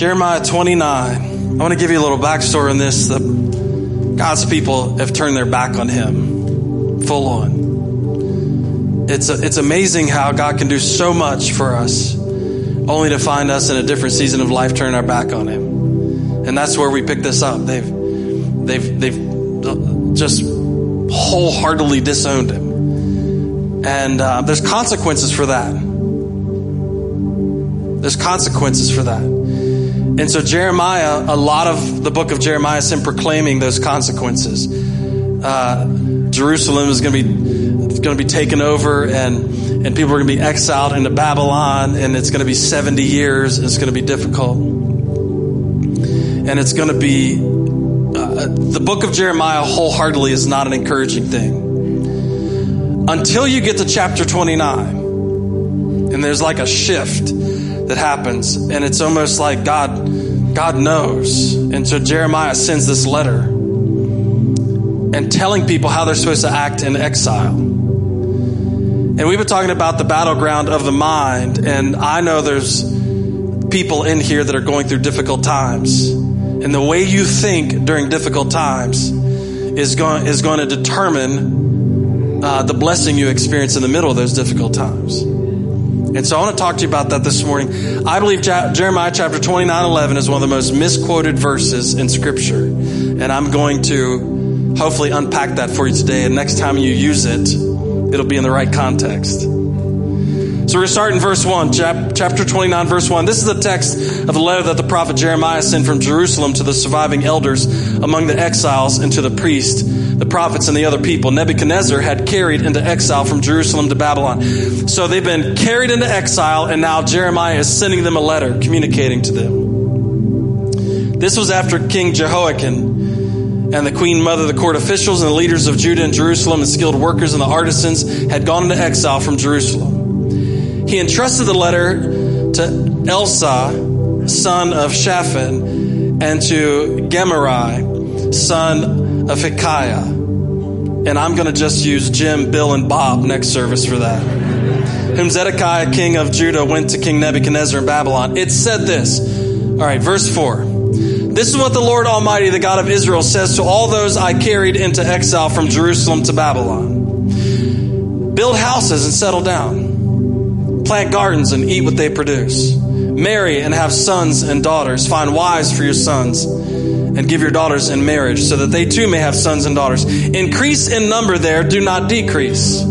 Jeremiah 29. I want to give you a little backstory on this. God's people have turned their back on Him full on. It's, a, it's amazing how God can do so much for us, only to find us in a different season of life turn our back on Him. And that's where we pick this up. They've, they've, they've just wholeheartedly disowned Him. And uh, there's consequences for that. There's consequences for that. And so, Jeremiah, a lot of the book of Jeremiah is him proclaiming those consequences. Uh, Jerusalem is going to be going to be taken over, and and people are going to be exiled into Babylon, and it's going to be seventy years. It's going to be difficult, and it's going to be uh, the book of Jeremiah wholeheartedly is not an encouraging thing until you get to chapter twenty nine, and there's like a shift that happens. And it's almost like God, God knows. And so Jeremiah sends this letter and telling people how they're supposed to act in exile. And we've been talking about the battleground of the mind. And I know there's people in here that are going through difficult times. And the way you think during difficult times is going, is going to determine uh, the blessing you experience in the middle of those difficult times. And so I want to talk to you about that this morning. I believe Jeremiah chapter 29 11 is one of the most misquoted verses in Scripture. And I'm going to hopefully unpack that for you today. And next time you use it, it'll be in the right context. So we're starting verse 1, chapter 29, verse 1. This is the text of the letter that the prophet Jeremiah sent from Jerusalem to the surviving elders among the exiles and to the priest, the prophets, and the other people. Nebuchadnezzar had carried into exile from Jerusalem to Babylon. So they've been carried into exile, and now Jeremiah is sending them a letter communicating to them. This was after King Jehoiakim and the queen mother, the court officials, and the leaders of Judah and Jerusalem, and skilled workers and the artisans had gone into exile from Jerusalem he entrusted the letter to Elasah, son of Shaphan, and to Gemariah, son of Hilkiah. And I'm going to just use Jim, Bill, and Bob next service for that. Whom Zedekiah, king of Judah, went to King Nebuchadnezzar in Babylon. It said this. All right, verse 4. This is what the Lord Almighty, the God of Israel, says to all those I carried into exile from Jerusalem to Babylon Build houses and settle down Plant gardens and eat what they produce. Marry and have sons and daughters. Find wives for your sons and give your daughters in marriage so that they too may have sons and daughters. Increase in number there, do not decrease.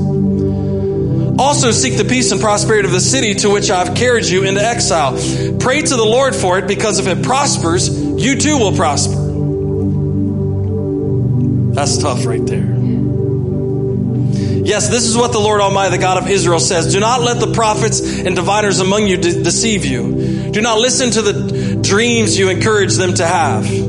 Also seek the peace and prosperity of the city to which I've carried you into exile. Pray to the Lord for it because if it prospers, you too will prosper. That's tough right there. Yes, this is what the Lord Almighty, the God of Israel says. Do not let the prophets and diviners among you de- deceive you. Do not listen to the dreams you encourage them to have.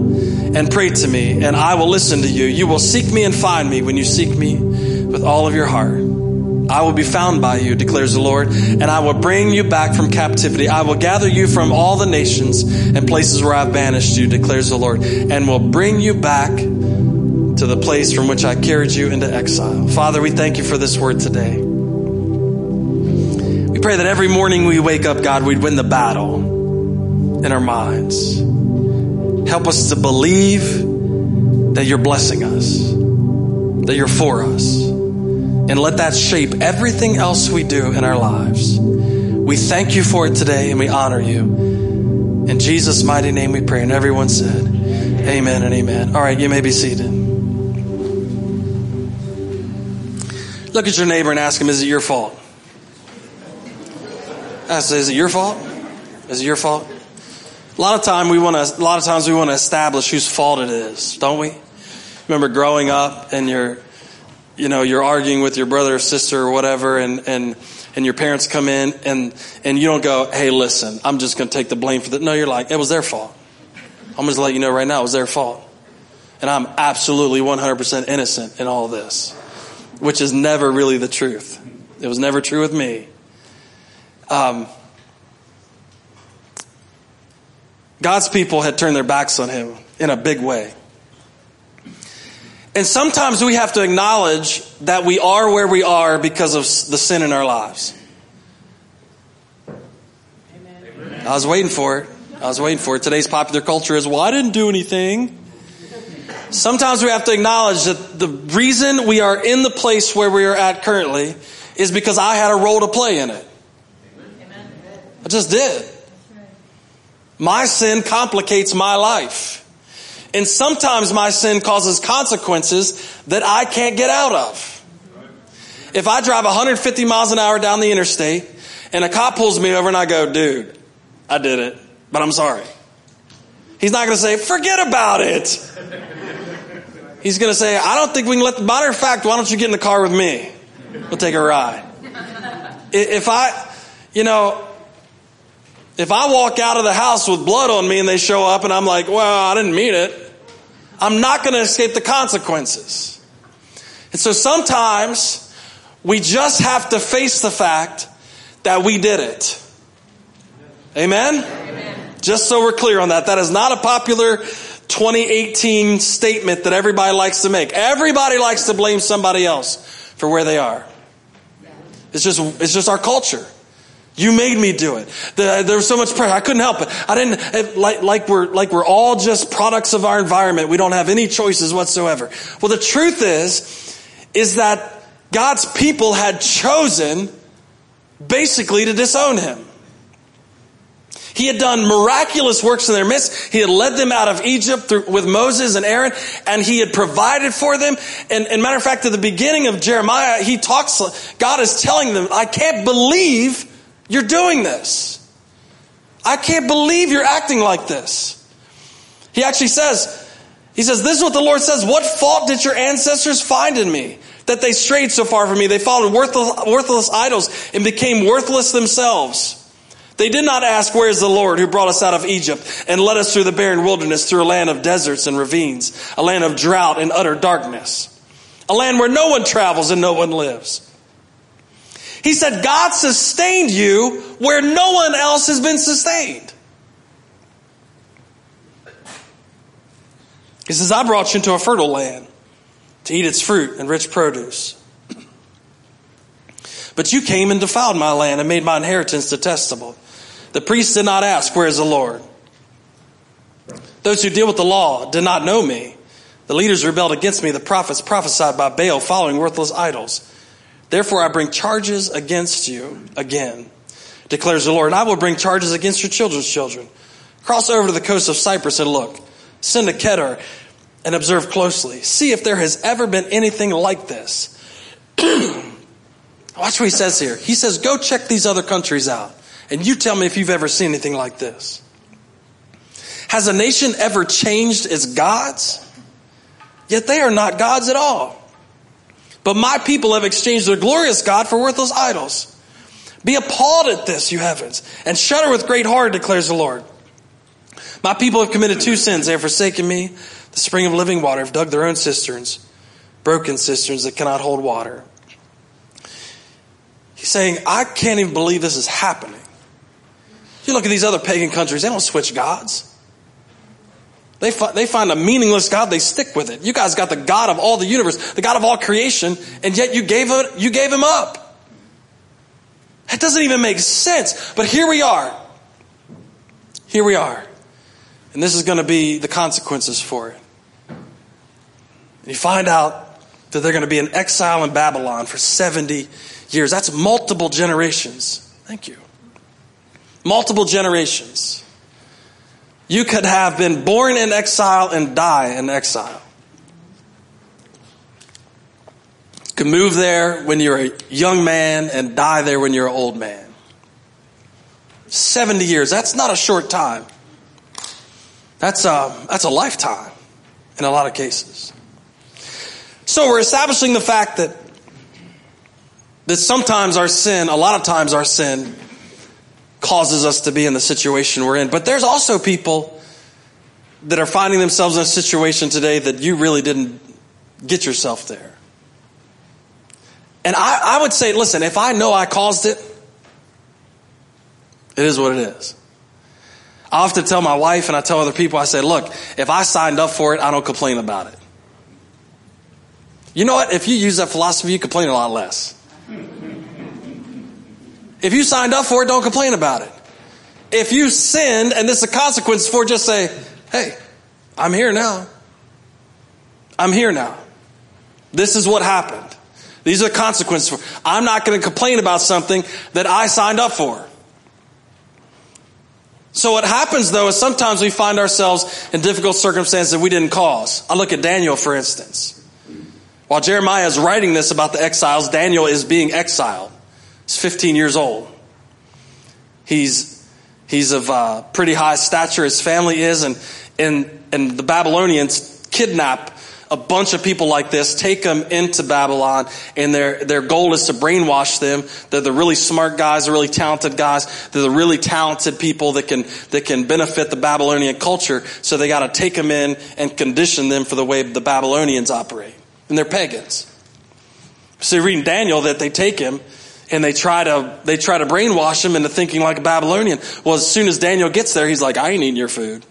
and pray to me, and I will listen to you. You will seek me and find me when you seek me with all of your heart. I will be found by you, declares the Lord, and I will bring you back from captivity. I will gather you from all the nations and places where I've banished you, declares the Lord, and will bring you back to the place from which I carried you into exile. Father, we thank you for this word today. We pray that every morning we wake up, God, we'd win the battle in our minds. Help us to believe that you're blessing us, that you're for us, and let that shape everything else we do in our lives. We thank you for it today and we honor you. In Jesus' mighty name we pray. And everyone said, Amen and amen. All right, you may be seated. Look at your neighbor and ask him, is it your fault? Ask, is it your fault? Is it your fault? A lot of time we want to. A lot of times we want to establish whose fault it is, don't we? Remember growing up and you're, you know, you're arguing with your brother or sister or whatever, and and and your parents come in and and you don't go, hey, listen, I'm just going to take the blame for that. No, you're like, it was their fault. I'm to let you know right now it was their fault. And I'm absolutely 100% innocent in all this, which is never really the truth. It was never true with me. Um, God's people had turned their backs on him in a big way. And sometimes we have to acknowledge that we are where we are because of the sin in our lives. Amen. I was waiting for it. I was waiting for it. Today's popular culture is, well, I didn't do anything. Sometimes we have to acknowledge that the reason we are in the place where we are at currently is because I had a role to play in it. I just did. My sin complicates my life. And sometimes my sin causes consequences that I can't get out of. If I drive 150 miles an hour down the interstate and a cop pulls me over and I go, dude, I did it, but I'm sorry. He's not going to say, forget about it. He's going to say, I don't think we can let, the matter of fact, why don't you get in the car with me? We'll take a ride. If I, you know, if I walk out of the house with blood on me and they show up and I'm like, well, I didn't mean it, I'm not going to escape the consequences. And so sometimes we just have to face the fact that we did it. Amen? Amen? Just so we're clear on that. That is not a popular 2018 statement that everybody likes to make. Everybody likes to blame somebody else for where they are. It's just, it's just our culture. You made me do it. The, there was so much pressure. I couldn't help it. I didn't, like, like we're, like we're all just products of our environment. We don't have any choices whatsoever. Well, the truth is, is that God's people had chosen basically to disown him. He had done miraculous works in their midst. He had led them out of Egypt through, with Moses and Aaron, and he had provided for them. And, and matter of fact, at the beginning of Jeremiah, he talks, God is telling them, I can't believe you're doing this. I can't believe you're acting like this. He actually says, he says, this is what the Lord says. What fault did your ancestors find in me? That they strayed so far from me. They followed worthless, worthless idols and became worthless themselves. They did not ask, where is the Lord who brought us out of Egypt and led us through the barren wilderness, through a land of deserts and ravines, a land of drought and utter darkness, a land where no one travels and no one lives. He said, God sustained you where no one else has been sustained. He says, I brought you into a fertile land to eat its fruit and rich produce. But you came and defiled my land and made my inheritance detestable. The priests did not ask, Where is the Lord? Those who deal with the law did not know me. The leaders rebelled against me. The prophets prophesied by Baal, following worthless idols. Therefore, I bring charges against you again, declares the Lord, and I will bring charges against your children's children. Cross over to the coast of Cyprus and look. Send to Kedar and observe closely. See if there has ever been anything like this. Watch what he says here. He says, Go check these other countries out, and you tell me if you've ever seen anything like this. Has a nation ever changed its gods? Yet they are not gods at all. But my people have exchanged their glorious God for worthless idols. Be appalled at this, you heavens, and shudder with great horror, declares the Lord. My people have committed two sins. They have forsaken me, the spring of living water, have dug their own cisterns, broken cisterns that cannot hold water. He's saying, I can't even believe this is happening. You look at these other pagan countries, they don't switch gods. They, fi- they find a meaningless God, they stick with it. You guys got the God of all the universe, the God of all creation, and yet you gave, it, you gave him up. That doesn't even make sense. But here we are. Here we are. And this is going to be the consequences for it. And You find out that they're going to be in exile in Babylon for 70 years. That's multiple generations. Thank you. Multiple generations. You could have been born in exile and die in exile. You could move there when you're a young man and die there when you're an old man. 70 years, that's not a short time. That's a, that's a lifetime in a lot of cases. So we're establishing the fact that that sometimes our sin, a lot of times our sin causes us to be in the situation we're in. But there's also people that are finding themselves in a situation today that you really didn't get yourself there. And I, I would say, listen, if I know I caused it, it is what it is. I often tell my wife and I tell other people, I say, look, if I signed up for it, I don't complain about it. You know what? If you use that philosophy, you complain a lot less. If you signed up for it, don't complain about it. If you sinned and this is a consequence for, just say, hey, I'm here now. I'm here now. This is what happened. These are the consequences. For, I'm not going to complain about something that I signed up for. So what happens though is sometimes we find ourselves in difficult circumstances that we didn't cause. I look at Daniel, for instance. While Jeremiah is writing this about the exiles, Daniel is being exiled. He's 15 years old. He's, he's of uh, pretty high stature, his family is, and, and, and the Babylonians kidnap a bunch of people like this, take them into Babylon, and their, their goal is to brainwash them. They're the really smart guys, the really talented guys. They're the really talented people that can, that can benefit the Babylonian culture. So they gotta take them in and condition them for the way the Babylonians operate. And they're pagans. So you read in Daniel that they take him and they try to, they try to brainwash him into thinking like a Babylonian. Well, as soon as Daniel gets there, he's like, I ain't eating your food.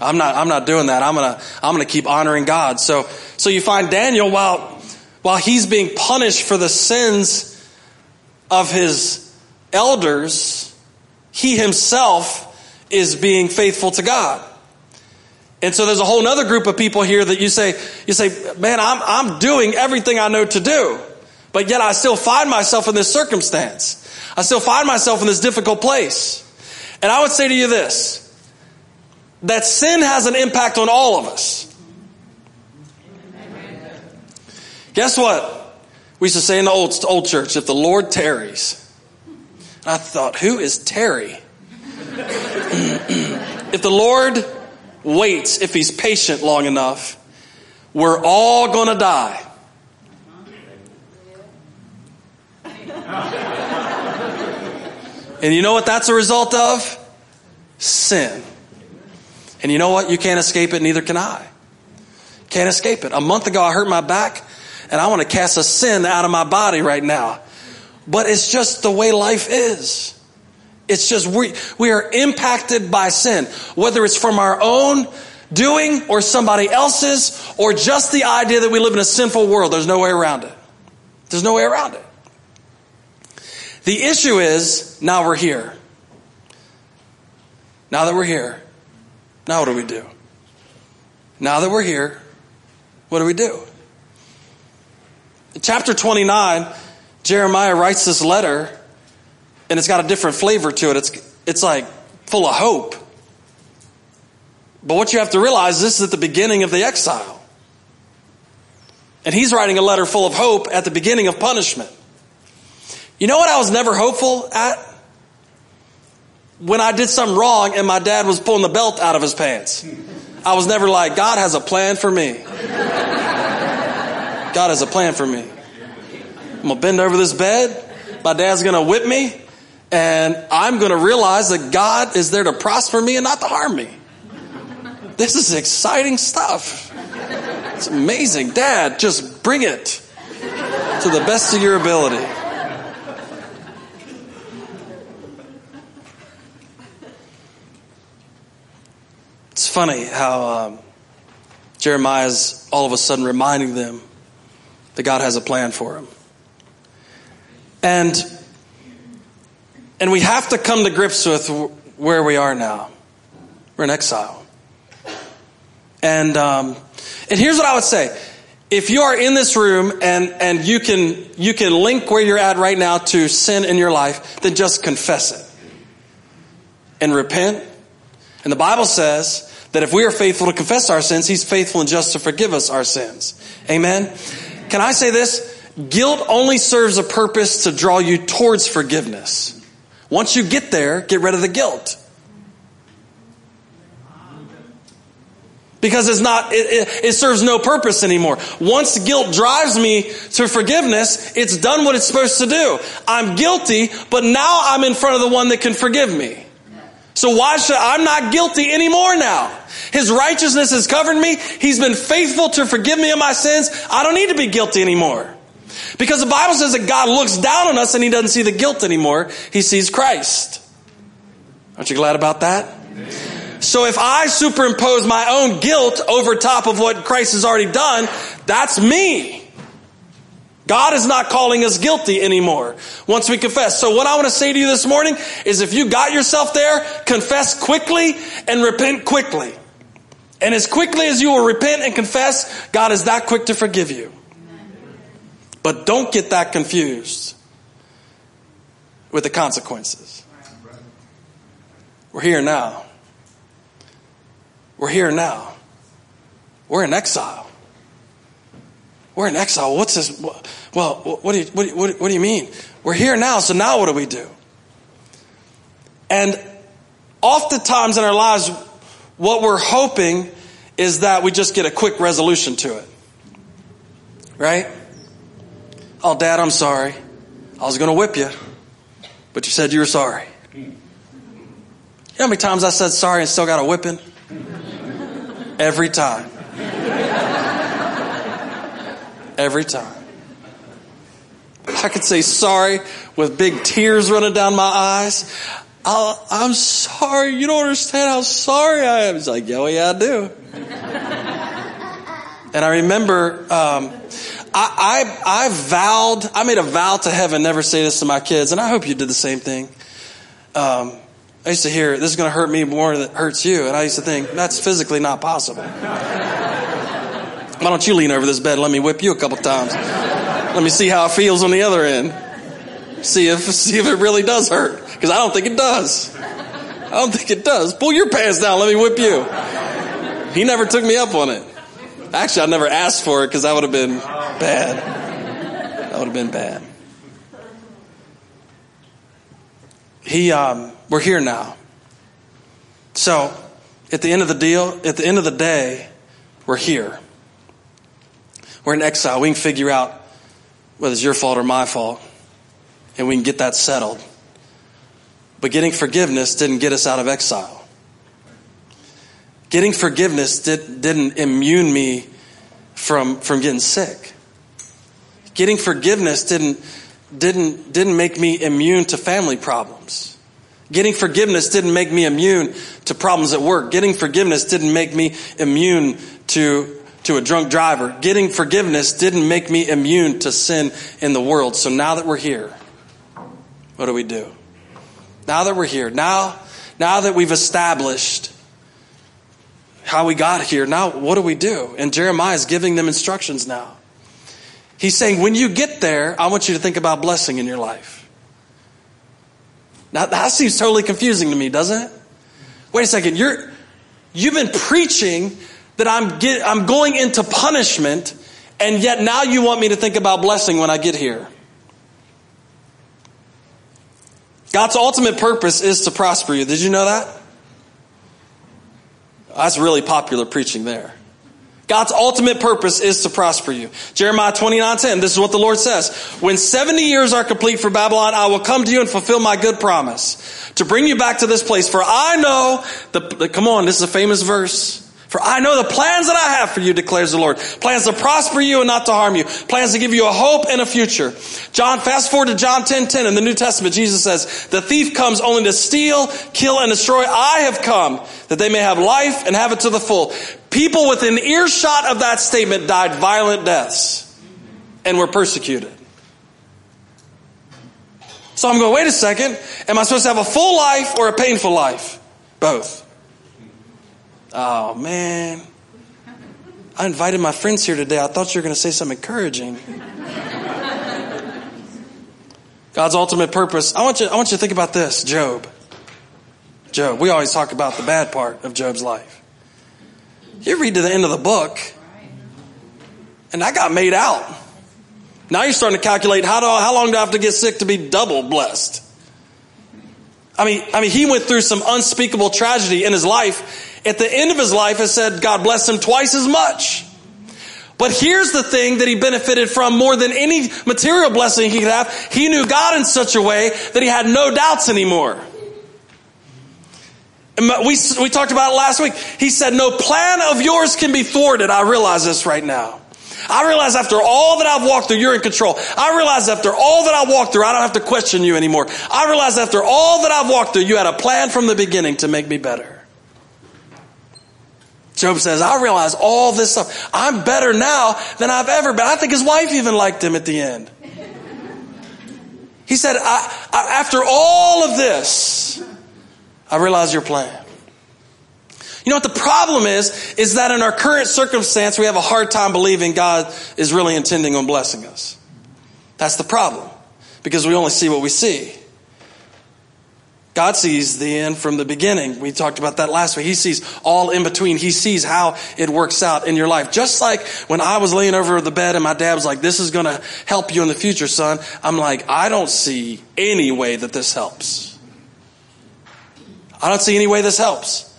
I'm not, I'm not doing that. I'm gonna, I'm gonna keep honoring God. So, so you find Daniel while, while he's being punished for the sins of his elders, he himself is being faithful to God. And so there's a whole other group of people here that you say, you say, man, I'm, I'm doing everything I know to do, but yet I still find myself in this circumstance. I still find myself in this difficult place. And I would say to you this, that sin has an impact on all of us. Guess what? We used to say in the old, old church, if the Lord tarries. I thought, who is Terry? if the Lord waits, if he's patient long enough, we're all going to die. And you know what that's a result of? Sin. And you know what? You can't escape it, neither can I. Can't escape it. A month ago, I hurt my back, and I want to cast a sin out of my body right now. But it's just the way life is. It's just we, we are impacted by sin, whether it's from our own doing or somebody else's or just the idea that we live in a sinful world. There's no way around it. There's no way around it. The issue is now we're here. Now that we're here, now what do we do? Now that we're here, what do we do? In chapter 29, Jeremiah writes this letter, and it's got a different flavor to it. It's, it's like full of hope. But what you have to realize, is, this is at the beginning of the exile. And he's writing a letter full of hope at the beginning of punishment. You know what I was never hopeful at? when I did something wrong and my dad was pulling the belt out of his pants. I was never like, God has a plan for me. God has a plan for me. I'm gonna bend over this bed. My dad's gonna whip me and I'm gonna realize that God is there to prosper me and not to harm me. This is exciting stuff. It's amazing. Dad, just bring it to the best of your ability. It's funny how um, Jeremiah is all of a sudden reminding them that God has a plan for them. And, and we have to come to grips with where we are now. We're in exile. And, um, and here's what I would say. If you are in this room and, and you can, you can link where you're at right now to sin in your life, then just confess it and repent and the Bible says that if we are faithful to confess our sins, He's faithful and just to forgive us our sins. Amen? Can I say this? Guilt only serves a purpose to draw you towards forgiveness. Once you get there, get rid of the guilt. Because it's not, it, it, it, serves no purpose anymore. Once guilt drives me to forgiveness, it's done what it's supposed to do. I'm guilty, but now I'm in front of the one that can forgive me. So why should, I'm not guilty anymore now. His righteousness has covered me. He's been faithful to forgive me of my sins. I don't need to be guilty anymore. Because the Bible says that God looks down on us and he doesn't see the guilt anymore. He sees Christ. Aren't you glad about that? So if I superimpose my own guilt over top of what Christ has already done, that's me. God is not calling us guilty anymore once we confess. So what I want to say to you this morning is if you got yourself there, confess quickly and repent quickly. And as quickly as you will repent and confess, God is that quick to forgive you. But don't get that confused with the consequences. We're here now. We're here now. We're in exile. We're in exile. What's this? Well, what do you, what, do you, what do you mean? We're here now, so now what do we do? And oftentimes in our lives, what we're hoping is that we just get a quick resolution to it. Right? Oh, Dad, I'm sorry. I was going to whip you, but you said you were sorry. You know how many times I said sorry and still got a whipping? Every time. Every time. I could say sorry with big tears running down my eyes. I am sorry. You don't understand how sorry I am. He's like, yeah, yeah, I do. and I remember, um, I, I, I vowed, I made a vow to heaven, never say this to my kids, and I hope you did the same thing. Um, I used to hear, this is going to hurt me more than it hurts you. And I used to think, that's physically not possible. Why don't you lean over this bed and let me whip you a couple times? Let me see how it feels on the other end. See if, see if it really does hurt. Because I don't think it does. I don't think it does. Pull your pants down. Let me whip you. He never took me up on it. Actually, I never asked for it because that would have been bad. That would have been bad. He, um, we're here now. So, at the end of the deal, at the end of the day, we're here. We're in exile. We can figure out whether it's your fault or my fault, and we can get that settled. But getting forgiveness didn't get us out of exile. Getting forgiveness did, didn't immune me from, from getting sick. Getting forgiveness didn't, didn't, didn't make me immune to family problems. Getting forgiveness didn't make me immune to problems at work. Getting forgiveness didn't make me immune to, to a drunk driver. Getting forgiveness didn't make me immune to sin in the world. So now that we're here, what do we do? Now that we're here, now, now that we've established how we got here, now what do we do? And Jeremiah is giving them instructions now. He's saying, when you get there, I want you to think about blessing in your life. Now that seems totally confusing to me, doesn't it? Wait a second. You're, you've been preaching that I'm get, I'm going into punishment and yet now you want me to think about blessing when I get here. God's ultimate purpose is to prosper you. Did you know that? That's really popular preaching there. God's ultimate purpose is to prosper you. Jeremiah 29, 10, this is what the Lord says. When 70 years are complete for Babylon, I will come to you and fulfill my good promise to bring you back to this place. For I know the, the come on, this is a famous verse. For I know the plans that I have for you, declares the Lord. Plans to prosper you and not to harm you. Plans to give you a hope and a future. John, fast forward to John 10, 10 in the New Testament, Jesus says, the thief comes only to steal, kill, and destroy. I have come that they may have life and have it to the full. People within earshot of that statement died violent deaths and were persecuted. So I'm going, wait a second. Am I supposed to have a full life or a painful life? Both. Oh, man. I invited my friends here today. I thought you were going to say something encouraging. God's ultimate purpose. I want you, I want you to think about this Job. Job. We always talk about the bad part of Job's life. You read to the end of the book, and I got made out. Now you're starting to calculate how, do, how long do I have to get sick to be double blessed? I mean, I mean, he went through some unspeakable tragedy in his life, at the end of his life has said God bless him twice as much. But here's the thing that he benefited from more than any material blessing he could have. He knew God in such a way that he had no doubts anymore. We, we talked about it last week. He said, No plan of yours can be thwarted. I realize this right now. I realize after all that I've walked through, you're in control. I realize after all that I walked through, I don't have to question you anymore. I realize after all that I've walked through, you had a plan from the beginning to make me better. Job says, I realize all this stuff. I'm better now than I've ever been. I think his wife even liked him at the end. He said, I, I, after all of this, I realize your plan. You know what the problem is? Is that in our current circumstance, we have a hard time believing God is really intending on blessing us. That's the problem. Because we only see what we see. God sees the end from the beginning. We talked about that last week. He sees all in between. He sees how it works out in your life. Just like when I was laying over the bed and my dad was like, this is going to help you in the future, son. I'm like, I don't see any way that this helps. I don't see any way this helps.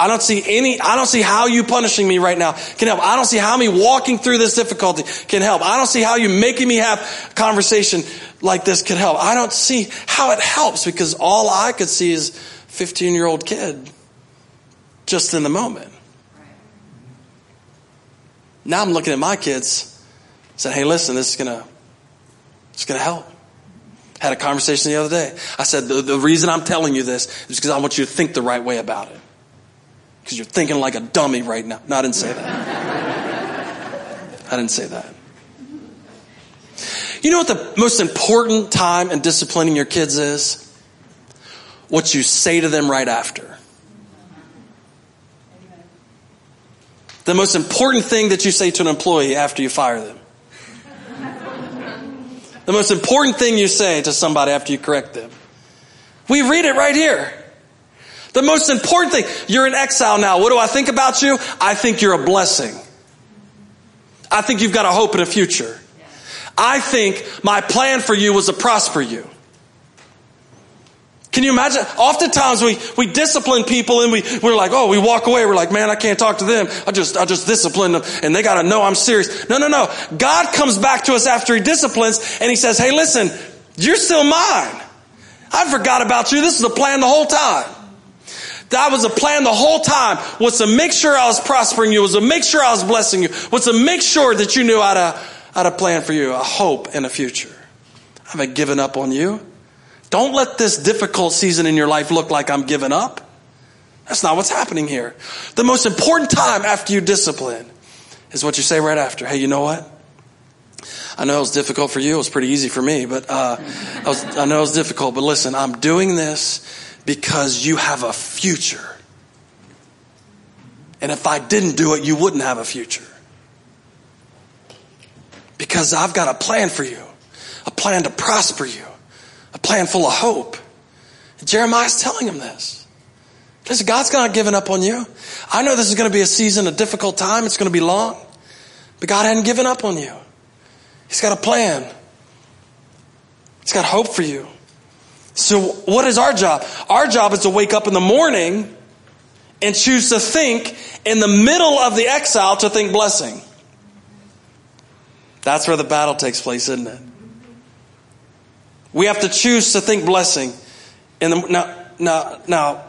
I don't see any, I don't see how you punishing me right now can help. I don't see how me walking through this difficulty can help. I don't see how you making me have a conversation like this can help. I don't see how it helps because all I could see is 15 year old kid just in the moment. Now I'm looking at my kids, said, hey, listen, this is gonna, it's gonna help. Had a conversation the other day. I said, the, the reason I'm telling you this is because I want you to think the right way about it because you're thinking like a dummy right now. No, I didn't say that. I didn't say that. You know what the most important time in disciplining your kids is? What you say to them right after. The most important thing that you say to an employee after you fire them. The most important thing you say to somebody after you correct them. We read it right here. The most important thing, you're in exile now. What do I think about you? I think you're a blessing. I think you've got a hope and a future. I think my plan for you was to prosper you. Can you imagine? Oftentimes we, we discipline people and we, we're like, oh, we walk away. We're like, man, I can't talk to them. I just, I just discipline them and they got to know I'm serious. No, no, no. God comes back to us after he disciplines and he says, hey, listen, you're still mine. I forgot about you. This is the plan the whole time. That was a plan the whole time was to make sure I was prospering you, was to make sure I was blessing you, was to make sure that you knew to, how to plan for you a hope and a future. I haven't given up on you. Don't let this difficult season in your life look like I'm giving up. That's not what's happening here. The most important time after you discipline is what you say right after. Hey, you know what? I know it was difficult for you. It was pretty easy for me, but uh, I, was, I know it was difficult. But listen, I'm doing this because you have a future. And if I didn't do it, you wouldn't have a future. Because I've got a plan for you, a plan to prosper you, a plan full of hope. And Jeremiah's telling him this. Listen, God's not given up on you. I know this is going to be a season, a difficult time. It's going to be long. But God hadn't given up on you. He's got a plan. He's got hope for you. So, what is our job? Our job is to wake up in the morning and choose to think in the middle of the exile to think blessing. That's where the battle takes place, isn't it? We have to choose to think blessing. In the, now, now, now,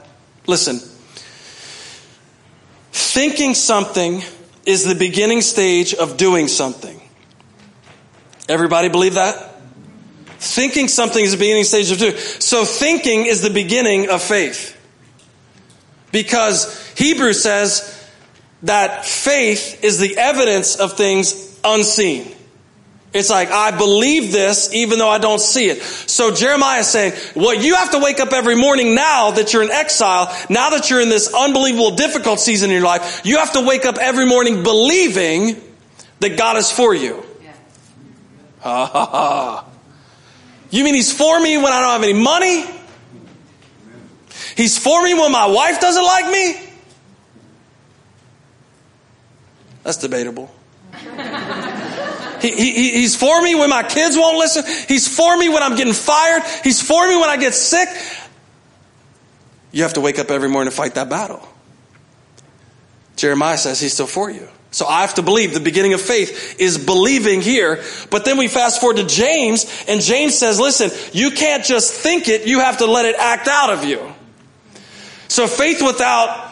listen. Thinking something is the beginning stage of doing something. Everybody believe that? Thinking something is the beginning stage of doing. So thinking is the beginning of faith. Because Hebrew says that faith is the evidence of things unseen. It's like, I believe this even though I don't see it. So Jeremiah is saying, what you have to wake up every morning now that you're in exile, now that you're in this unbelievable difficult season in your life, you have to wake up every morning believing that God is for you. Yeah. Ha ha ha. You mean he's for me when I don't have any money? He's for me when my wife doesn't like me? That's debatable. he, he, he's for me when my kids won't listen. He's for me when I'm getting fired. He's for me when I get sick. You have to wake up every morning to fight that battle. Jeremiah says he's still for you. So I have to believe the beginning of faith is believing here. But then we fast forward to James, and James says, listen, you can't just think it, you have to let it act out of you. So faith without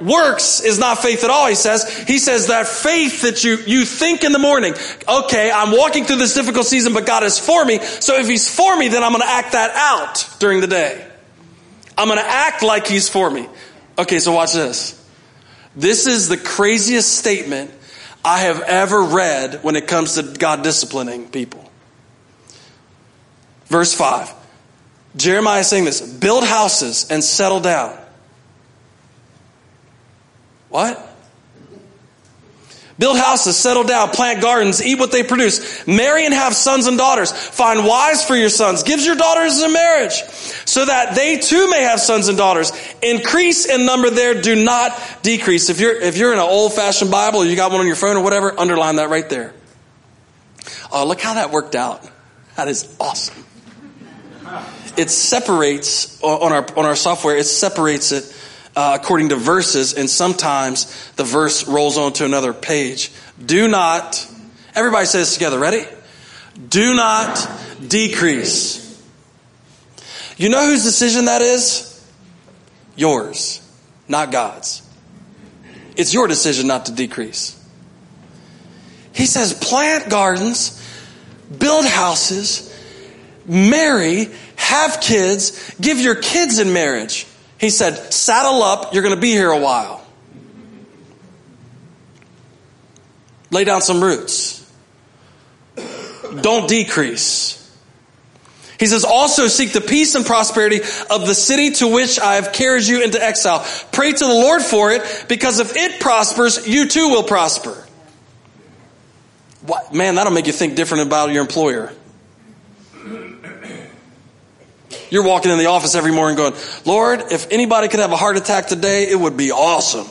works is not faith at all, he says. He says that faith that you, you think in the morning, okay, I'm walking through this difficult season, but God is for me. So if he's for me, then I'm going to act that out during the day. I'm going to act like he's for me. Okay, so watch this. This is the craziest statement I have ever read when it comes to God disciplining people. Verse 5. Jeremiah is saying this build houses and settle down. What? Build houses, settle down, plant gardens, eat what they produce. Marry and have sons and daughters. Find wives for your sons. gives your daughters in marriage so that they too may have sons and daughters. Increase in number there, do not decrease. If you're, if you're in an old fashioned Bible or you got one on your phone or whatever, underline that right there. Oh, look how that worked out. That is awesome. It separates on our, on our software, it separates it uh, according to verses, and sometimes the verse rolls on to another page. Do not, everybody says together, ready? Do not decrease. You know whose decision that is? Yours, not God's. It's your decision not to decrease. He says, plant gardens, build houses, marry, have kids, give your kids in marriage. He said, Saddle up, you're going to be here a while. Lay down some roots. Don't decrease. He says, also seek the peace and prosperity of the city to which I have carried you into exile. Pray to the Lord for it, because if it prospers, you too will prosper. What? Man, that'll make you think different about your employer. You're walking in the office every morning going, Lord, if anybody could have a heart attack today, it would be awesome.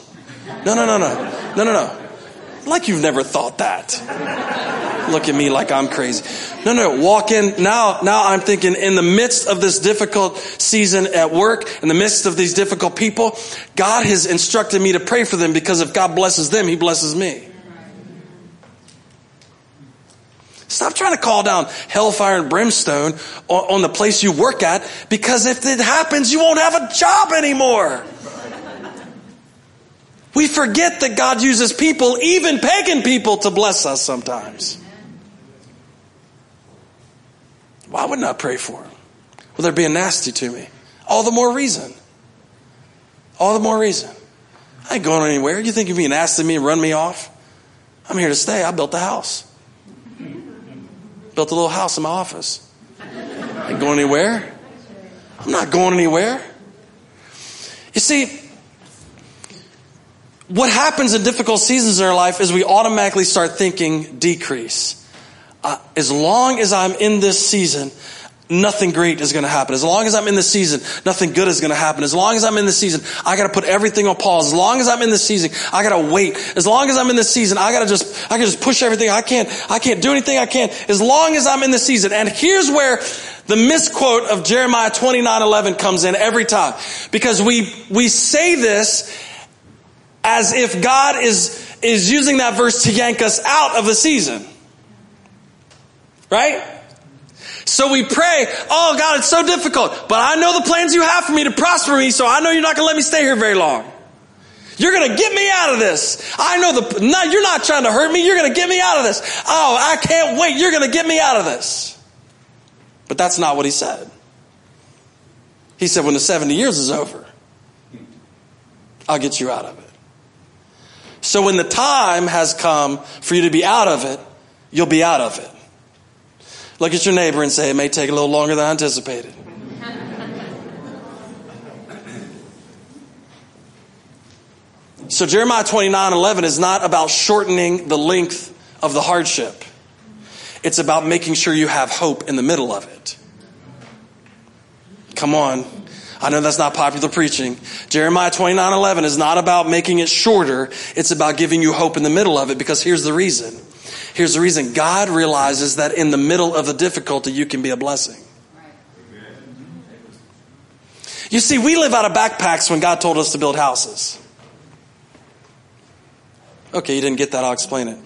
No, no, no, no. No, no, no. Like you've never thought that. Look at me like I'm crazy. No, no, walk in. Now, now I'm thinking in the midst of this difficult season at work, in the midst of these difficult people, God has instructed me to pray for them because if God blesses them, He blesses me. Stop trying to call down hellfire and brimstone on, on the place you work at because if it happens, you won't have a job anymore. We forget that God uses people, even pagan people, to bless us sometimes. Why wouldn't I pray for them? Well, they're being nasty to me. All the more reason. All the more reason. I ain't going anywhere. You think you're being nasty to me and run me off? I'm here to stay. I built the house. Built a little house in my office. Ain't going anywhere. I'm not going anywhere. You see, what happens in difficult seasons in our life is we automatically start thinking decrease. Uh, as long as I'm in this season, nothing great is going to happen. As long as I'm in the season, nothing good is going to happen. As long as I'm in the season, I got to put everything on pause. As long as I'm in the season, I got to wait. As long as I'm in the season, I got to just, I can just push everything. I can't, I can't do anything. I can't. As long as I'm in the season. And here's where the misquote of Jeremiah 29, 11 comes in every time. Because we, we say this as if God is, is using that verse to yank us out of the season. Right? So we pray, oh God, it's so difficult, but I know the plans you have for me to prosper me, so I know you're not going to let me stay here very long. You're going to get me out of this. I know the, no, you're not trying to hurt me. You're going to get me out of this. Oh, I can't wait. You're going to get me out of this. But that's not what he said. He said, when the 70 years is over, I'll get you out of it. So when the time has come for you to be out of it, you'll be out of it. Look at your neighbor and say, it may take a little longer than I anticipated. so Jeremiah 29 11 is not about shortening the length of the hardship. It's about making sure you have hope in the middle of it. Come on. I know that's not popular preaching. Jeremiah 29 11 is not about making it shorter. It's about giving you hope in the middle of it because here's the reason. Here's the reason God realizes that in the middle of the difficulty, you can be a blessing. You see, we live out of backpacks when God told us to build houses. Okay, you didn't get that, I'll explain it.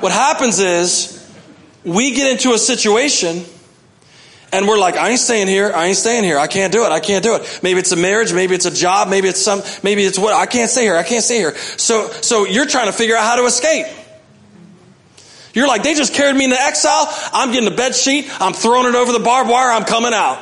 what happens is we get into a situation And we're like, I ain't staying here. I ain't staying here. I can't do it. I can't do it. Maybe it's a marriage. Maybe it's a job. Maybe it's some, maybe it's what, I can't stay here. I can't stay here. So, so you're trying to figure out how to escape. You're like, they just carried me into exile. I'm getting a bed sheet. I'm throwing it over the barbed wire. I'm coming out.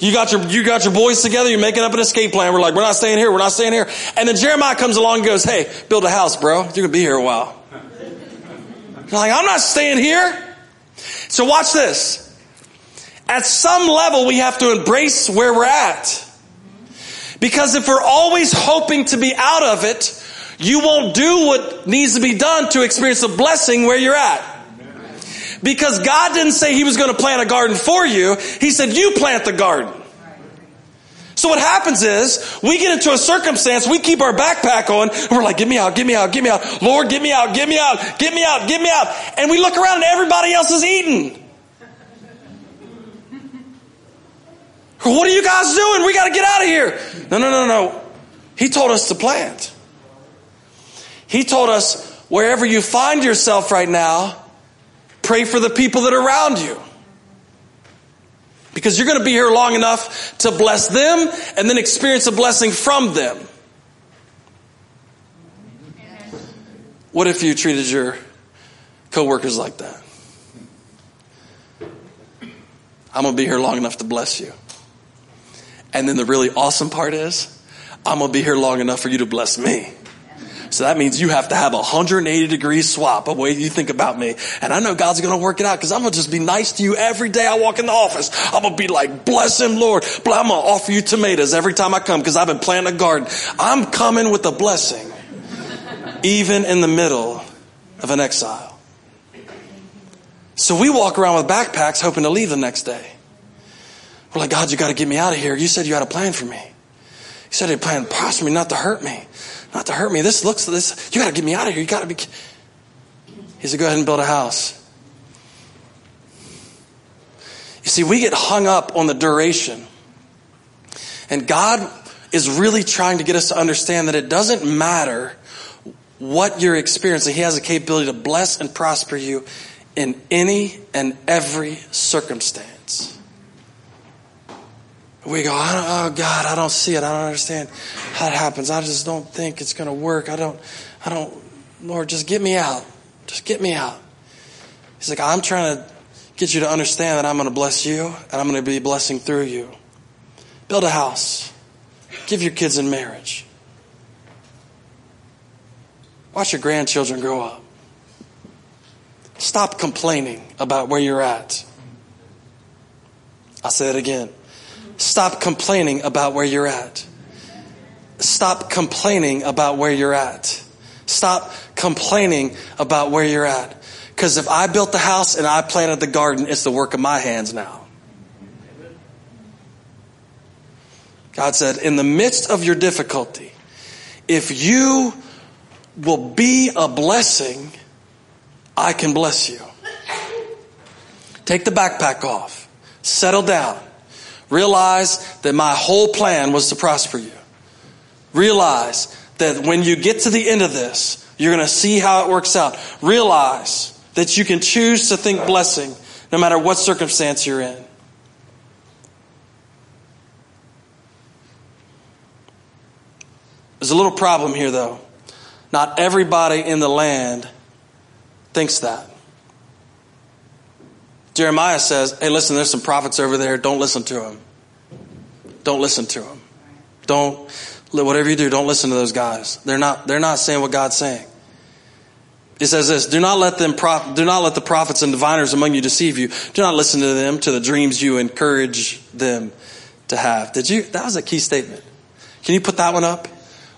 You got your, you got your boys together. You're making up an escape plan. We're like, we're not staying here. We're not staying here. And then Jeremiah comes along and goes, Hey, build a house, bro. You're going to be here a while. You're like, I'm not staying here. So watch this. At some level, we have to embrace where we're at. Because if we're always hoping to be out of it, you won't do what needs to be done to experience a blessing where you're at. Because God didn't say He was going to plant a garden for you. He said, you plant the garden. So what happens is, we get into a circumstance, we keep our backpack on, and we're like, get me out, get me out, get me out. Lord, get me out, get me out, get me out, get me out. And we look around and everybody else is eating. What are you guys doing? We got to get out of here. No, no, no, no. He told us to plant. He told us wherever you find yourself right now, pray for the people that are around you. Because you're going to be here long enough to bless them and then experience a blessing from them. What if you treated your coworkers like that? I'm going to be here long enough to bless you. And then the really awesome part is, I'm going to be here long enough for you to bless me. So that means you have to have a 180 degree swap of way you think about me. And I know God's going to work it out because I'm going to just be nice to you every day I walk in the office. I'm going to be like, bless him, Lord. I'm going to offer you tomatoes every time I come because I've been planting a garden. I'm coming with a blessing, even in the middle of an exile. So we walk around with backpacks hoping to leave the next day. We're like, God, you got to get me out of here. You said you had a plan for me. You said you had a plan to prosper me, not to hurt me. Not to hurt me. This looks, this, you got to get me out of here. You got to be. He said, go ahead and build a house. You see, we get hung up on the duration. And God is really trying to get us to understand that it doesn't matter what you're experiencing. He has the capability to bless and prosper you in any and every circumstance we go, oh God, I don't see it. I don't understand how it happens. I just don't think it's going to work. I don't, I don't, Lord, just get me out. Just get me out. He's like, I'm trying to get you to understand that I'm going to bless you and I'm going to be blessing through you. Build a house. Give your kids in marriage. Watch your grandchildren grow up. Stop complaining about where you're at. I'll say it again. Stop complaining about where you're at. Stop complaining about where you're at. Stop complaining about where you're at. Because if I built the house and I planted the garden, it's the work of my hands now. God said, in the midst of your difficulty, if you will be a blessing, I can bless you. Take the backpack off. Settle down. Realize that my whole plan was to prosper you. Realize that when you get to the end of this, you're going to see how it works out. Realize that you can choose to think blessing no matter what circumstance you're in. There's a little problem here, though. Not everybody in the land thinks that. Jeremiah says, hey, listen, there's some prophets over there. Don't listen to them. Don't listen to them. Don't, whatever you do, don't listen to those guys. They're not, they're not saying what God's saying. He says this, do not let them, do not let the prophets and diviners among you deceive you. Do not listen to them, to the dreams you encourage them to have. Did you, that was a key statement. Can you put that one up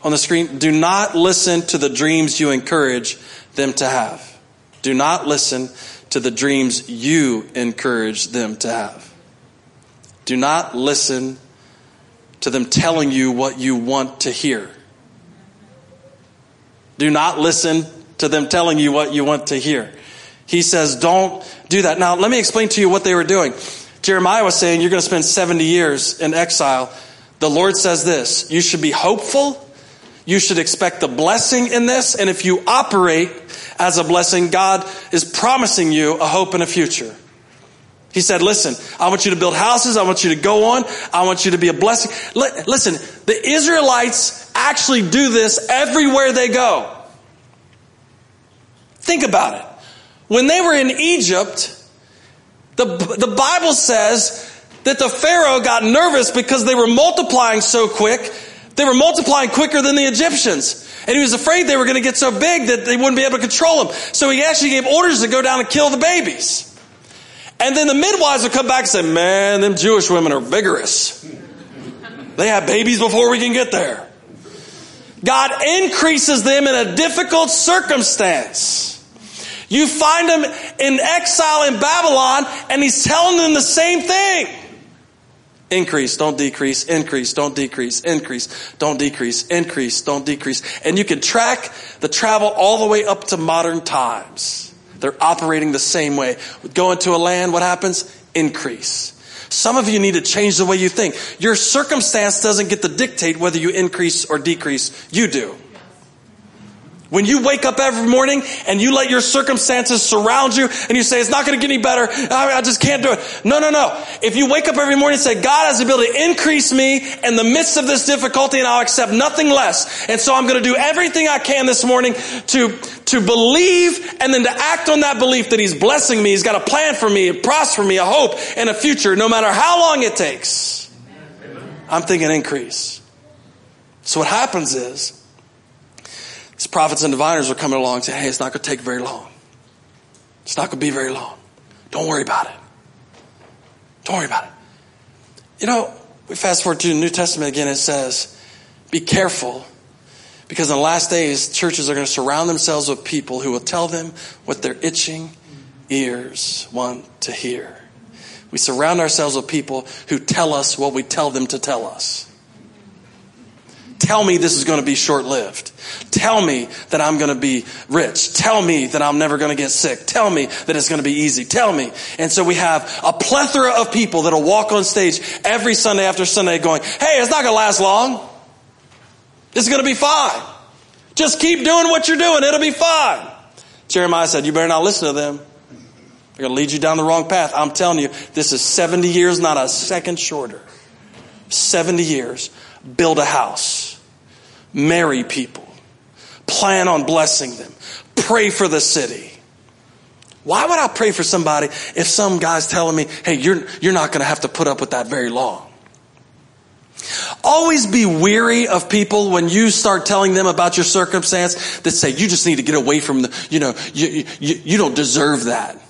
on the screen? Do not listen to the dreams you encourage them to have. Do not listen to the dreams you encourage them to have. Do not listen to them telling you what you want to hear. Do not listen to them telling you what you want to hear. He says, don't do that. Now, let me explain to you what they were doing. Jeremiah was saying, you're going to spend 70 years in exile. The Lord says this, you should be hopeful. You should expect a blessing in this. And if you operate as a blessing, God is promising you a hope and a future. He said, listen, I want you to build houses. I want you to go on. I want you to be a blessing. listen, the Israelites actually do this everywhere they go. Think about it. When they were in Egypt, the, the Bible says that the Pharaoh got nervous because they were multiplying so quick. They were multiplying quicker than the Egyptians. And he was afraid they were going to get so big that they wouldn't be able to control them. So he actually gave orders to go down and kill the babies. And then the midwives would come back and say, man, them Jewish women are vigorous. They have babies before we can get there. God increases them in a difficult circumstance. You find them in exile in Babylon and he's telling them the same thing. Increase, don't decrease, increase, don't decrease, increase, don't decrease, increase, don't decrease. And you can track the travel all the way up to modern times. They're operating the same way. Go into a land, what happens? Increase. Some of you need to change the way you think. Your circumstance doesn't get to dictate whether you increase or decrease. You do. When you wake up every morning and you let your circumstances surround you and you say, it's not going to get any better. I, I, just can't do it. No, no, no. If you wake up every morning and say, God has the ability to increase me in the midst of this difficulty and I'll accept nothing less. And so I'm going to do everything I can this morning to, to believe and then to act on that belief that he's blessing me. He's got a plan for me, a prosper me, a hope and a future, no matter how long it takes. I'm thinking increase. So what happens is, these prophets and diviners are coming along saying, hey, it's not going to take very long. It's not going to be very long. Don't worry about it. Don't worry about it. You know, we fast forward to the New Testament again, it says, be careful because in the last days, churches are going to surround themselves with people who will tell them what their itching ears want to hear. We surround ourselves with people who tell us what we tell them to tell us. Tell me this is going to be short lived. Tell me that I'm going to be rich. Tell me that I'm never going to get sick. Tell me that it's going to be easy. Tell me. And so we have a plethora of people that'll walk on stage every Sunday after Sunday going, Hey, it's not going to last long. It's going to be fine. Just keep doing what you're doing. It'll be fine. Jeremiah said, you better not listen to them. They're going to lead you down the wrong path. I'm telling you, this is 70 years, not a second shorter. 70 years. Build a house marry people, plan on blessing them, pray for the city. Why would I pray for somebody if some guy's telling me, hey, you're, you're not going to have to put up with that very long? Always be weary of people when you start telling them about your circumstance that say, you just need to get away from the, you know, you, you, you don't deserve that.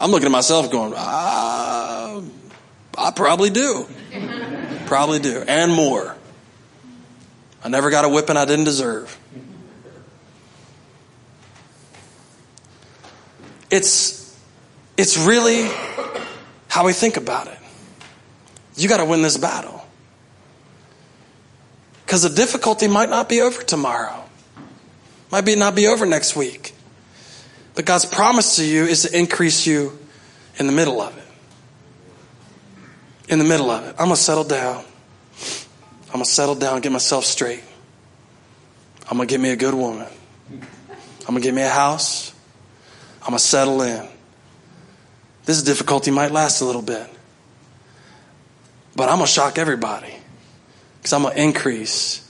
I'm looking at myself going, ah, I probably do. Probably do. And more. I never got a whipping I didn't deserve. It's, it's really how we think about it. You got to win this battle. Because the difficulty might not be over tomorrow. Might be not be over next week. But God's promise to you is to increase you in the middle of it in the middle of it. I'm going to settle down. I'm going to settle down, get myself straight. I'm going to get me a good woman. I'm going to get me a house. I'm going to settle in. This difficulty might last a little bit. But I'm going to shock everybody because I'm going to increase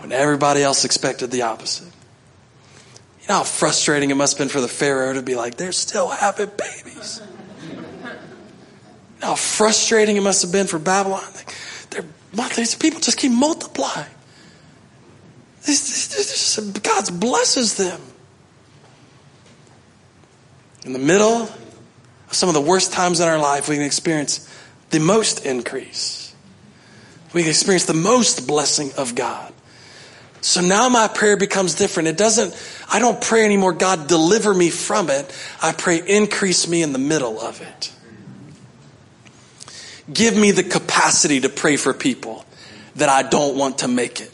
when everybody else expected the opposite. You know how frustrating it must have been for the Pharaoh to be like, they're still having babies how frustrating it must have been for Babylon. These people just keep multiplying. God blesses them. In the middle of some of the worst times in our life, we can experience the most increase. We can experience the most blessing of God. So now my prayer becomes different. It doesn't, I don't pray anymore, God, deliver me from it. I pray, increase me in the middle of it. Give me the capacity to pray for people that I don't want to make it.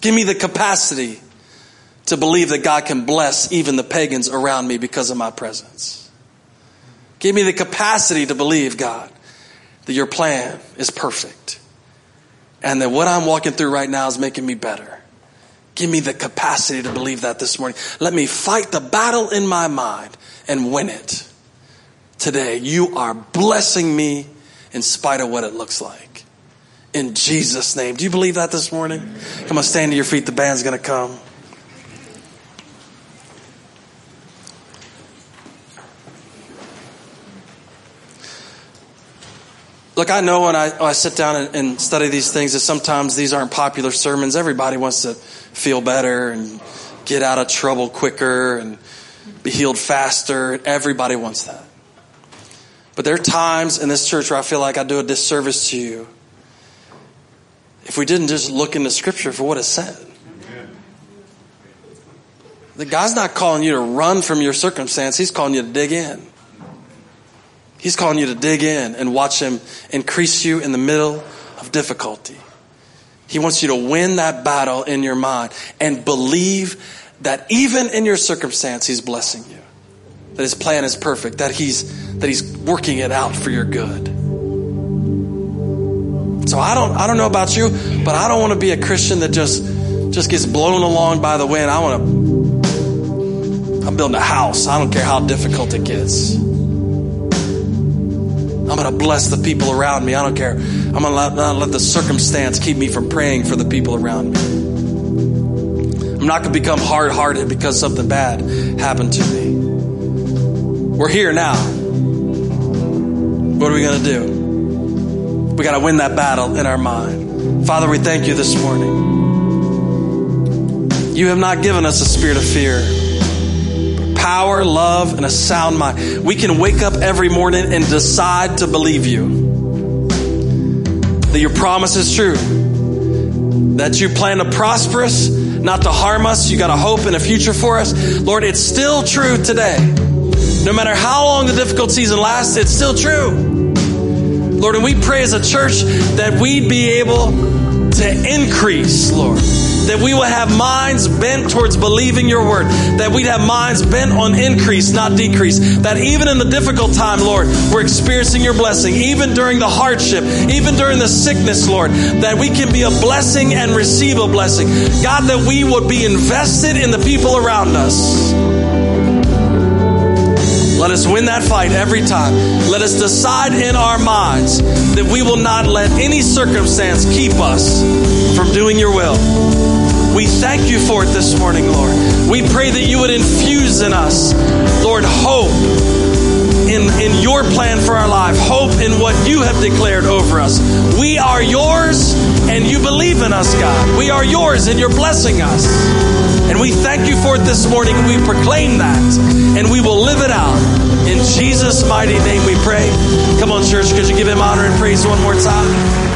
Give me the capacity to believe that God can bless even the pagans around me because of my presence. Give me the capacity to believe, God, that your plan is perfect and that what I'm walking through right now is making me better. Give me the capacity to believe that this morning. Let me fight the battle in my mind and win it. Today, you are blessing me in spite of what it looks like. In Jesus' name. Do you believe that this morning? Come on, stand to your feet. The band's going to come. Look, I know when I, when I sit down and, and, study these things that sometimes these aren't popular sermons. Everybody wants to feel better and get out of trouble quicker and be healed faster. Everybody wants that. But there are times in this church where I feel like I do a disservice to you if we didn't just look into scripture for what it said. The God's not calling you to run from your circumstance, He's calling you to dig in. He's calling you to dig in and watch Him increase you in the middle of difficulty. He wants you to win that battle in your mind and believe that even in your circumstance, He's blessing you. That His plan is perfect, that He's, that He's working it out for your good. So I don't, I don't know about you, but I don't want to be a Christian that just, just gets blown along by the wind. I want to, I'm building a house. I don't care how difficult it gets. I'm going to bless the people around me. I don't care. I'm going to not let the circumstance keep me from praying for the people around me. I'm not going to become hard hearted because something bad happened to me. We're here now. What are we going to do? We got to win that battle in our mind. Father, we thank you this morning. You have not given us a spirit of fear power, love, and a sound mind. We can wake up every morning and decide to believe you. That your promise is true. That you plan to prosper us, not to harm us. You got a hope and a future for us. Lord, it's still true today. No matter how long the difficult season lasts, it's still true. Lord, and we pray as a church that we'd be able to increase, Lord that we will have minds bent towards believing your word, that we'd have minds bent on increase, not decrease, that even in the difficult time, Lord, we're experiencing your blessing, even during the hardship, even during the sickness, Lord, that we can be a blessing and receive a blessing. God, that we would be invested in the people around us. Let us win that fight every time. Let us decide in our minds that we will not let any circumstance keep us from doing your will. We thank you for it this morning, Lord. We pray that you would infuse in us, Lord, hope in, in your plan for our life, hope in what you have declared over us. We are yours and you believe in us, God. We are yours and you're blessing us. And we thank you for it this morning. We proclaim that and we will live it out. In Jesus' mighty name we pray. Come on, church, could you give him honor and praise one more time?